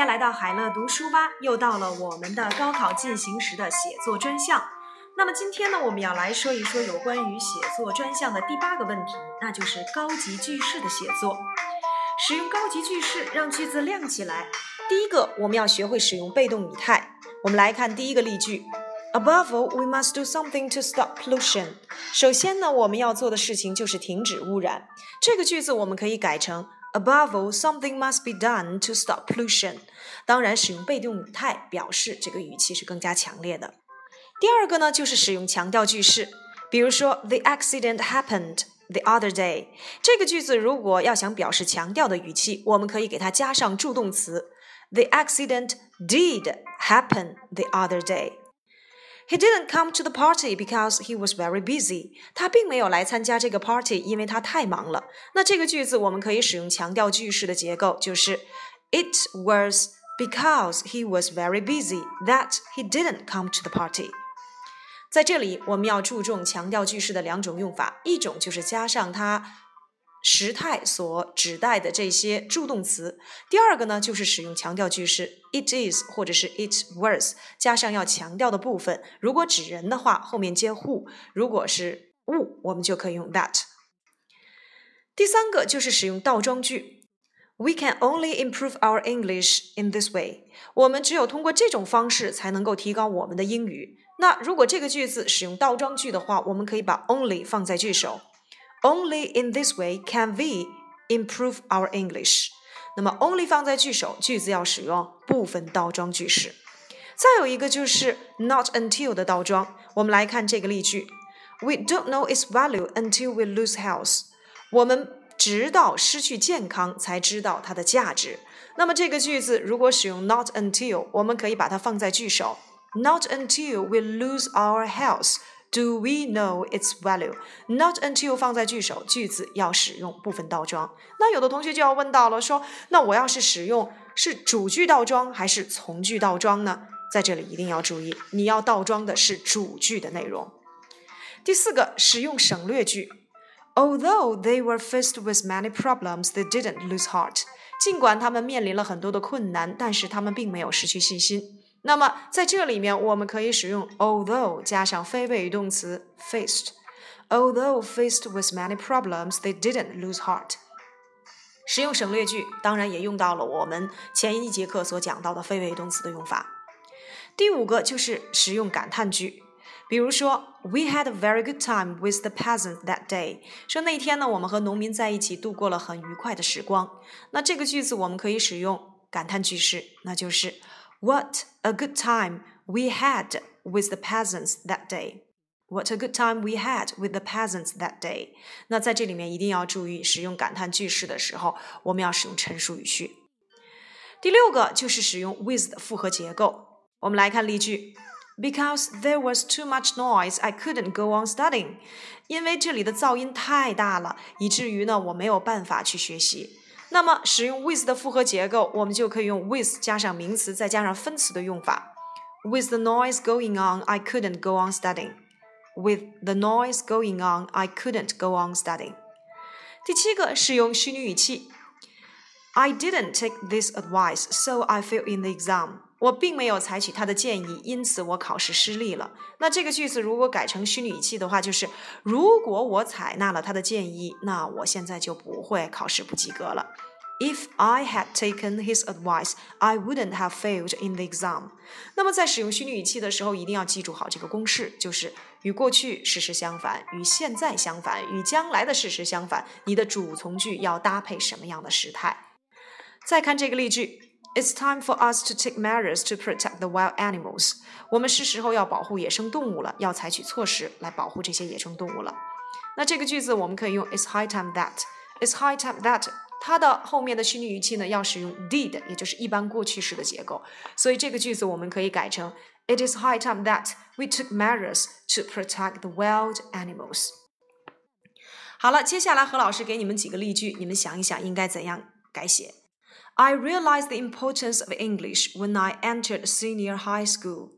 家来到海乐读书吧，又到了我们的高考进行时的写作专项。那么今天呢，我们要来说一说有关于写作专项的第八个问题，那就是高级句式的写作。使用高级句式让句子亮起来。第一个，我们要学会使用被动语态。我们来看第一个例句：Above all, we must do something to stop pollution。首先呢，我们要做的事情就是停止污染。这个句子我们可以改成。Above all, something must be done to stop pollution。当然，使用被动语态表示这个语气是更加强烈的。第二个呢，就是使用强调句式，比如说 The accident happened the other day。这个句子如果要想表示强调的语气，我们可以给它加上助动词 The accident did happen the other day。 He didn't come to the party because he was very busy. 他并没有来参加这个 party，因为他太忙了。那这个句子我们可以使用强调句式的结构，就是 It was because he was very busy that he didn't come to the party. 在这里，我们要注重强调句式的两种用法，一种就是加上它。 时态所指代的这些助动词，第二个呢，就是使用强调句式，it is 或者是 it was，加上要强调的部分。如果指人的话，后面接 who；如果是物，我们就可以用 that。第三个就是使用倒装句，We can only improve our English in this way。我们只有通过这种方式才能够提高我们的英语。那如果这个句子使用倒装句的话，我们可以把 only 放在句首。Only in this way can we improve our English。那么 only 放在句首，句子要使用部分倒装句式。再有一个就是 not until 的倒装。我们来看这个例句：We don't know its value until we lose health。我们直到失去健康才知道它的价值。那么这个句子如果使用 not until，我们可以把它放在句首：Not until we lose our health。 Do we know its value? Not until 放在句首，句子要使用部分倒装。那有的同学就要问到了，说那我要是使用是主句倒装还是从句倒装呢？在这里一定要注意，你要倒装的是主句的内容。第四个，使用省略句。Although they were faced with many problems, they didn't lose heart. 尽管他们面临了很多的困难，但是他们并没有失去信心。那么在这里面，我们可以使用 although 加上非谓语动词 faced。Although faced with many problems, they didn't lose heart。使用省略句，当然也用到了我们前一节课所讲到的非谓语动词的用法。第五个就是使用感叹句，比如说 We had a very good time with the peasant that day。说那天呢，我们和农民在一起度过了很愉快的时光。那这个句子我们可以使用感叹句式，那就是。What a good time we had with the peasants that day! What a good time we had with the peasants that day! 那在这里面一定要注意，使用感叹句式的时候，我们要使用陈述语序。第六个就是使用 with 的复合结构。我们来看例句：Because there was too much noise, I couldn't go on studying. 因为这里的噪音太大了，以至于呢我没有办法去学习。 那么使用 with 的复合结构，我们就可以用 with 加上名词，再加上分词的用法。With the noise going on, I couldn't go on studying. With the noise going on, I couldn't go on studying. 第七个使用虚拟语气。I didn't take this advice, so I failed in the exam. 我并没有采取他的建议，因此我考试失利了。那这个句子如果改成虚拟语气的话，就是如果我采纳了他的建议，那我现在就不会考试不及格了。If I had taken his advice, I wouldn't have failed in the exam. 那么在使用虚拟语气的时候，一定要记住好这个公式，就是与过去事实相反，与现在相反，与将来的事实相反。你的主从句要搭配什么样的时态？再看这个例句：It's time for us to take measures to protect the wild animals. 我们是时候要保护野生动物了，要采取措施来保护这些野生动物了。那这个句子我们可以用 It's high time that. It's high time that. 它的后面的虚拟语气呢，要使用 did，也就是一般过去式的结构。所以这个句子我们可以改成 It is high time that we took measures to protect the wild animals。好了，接下来何老师给你们几个例句，你们想一想应该怎样改写。I realized the importance of English when I entered senior high school。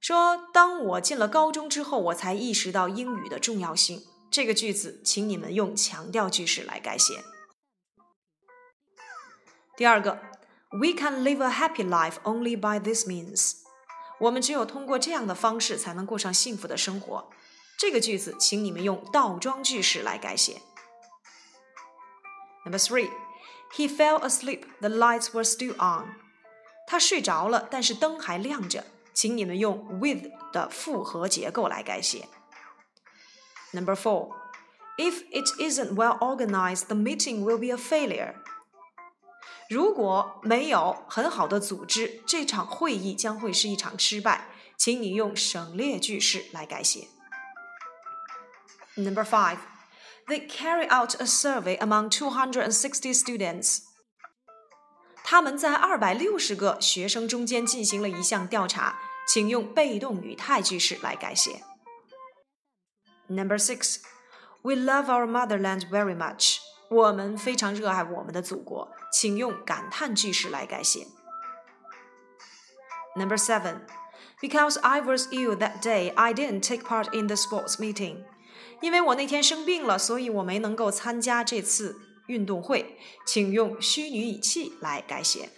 说，当我进了高中之后，我才意识到英语的重要性。这个句子，请你们用强调句式来改写。第二个 We can live a happy life only by this means。我们只有通过这样的方式才能过上幸福的生活。这个句子，请你们用倒装句式来改写。Number three, he fell asleep. The lights were still on. 他睡着了，但是灯还亮着。请你们用 with 的复合结构来改写。Number four, if it isn't well organized, the meeting will be a failure. 如果没有很好的组织，这场会议将会是一场失败。请你用省略句式来改写。Number five, they carry out a survey among 260 students. 他们在二百六十个学生中间进行了一项调查，请用被动语态句式来改写。Number six, we love our motherland very much. 我们非常热爱我们的祖国，请用感叹句式来改写。Number seven, because I was ill that day, I didn't take part in the sports meeting. 因为我那天生病了，所以我没能够参加这次运动会，请用虚拟语气来改写。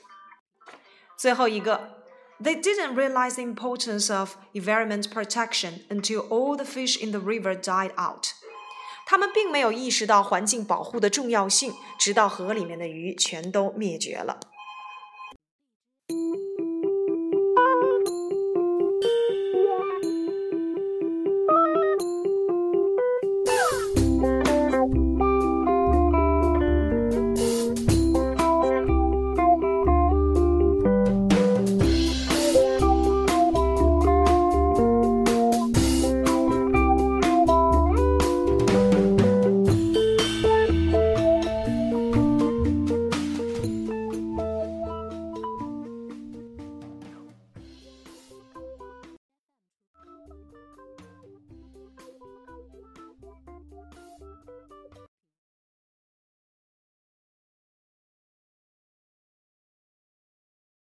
最后一个，They didn't realize the importance of environment protection until all the fish in the river died out。他们并没有意识到环境保护的重要性，直到河里面的鱼全都灭绝了。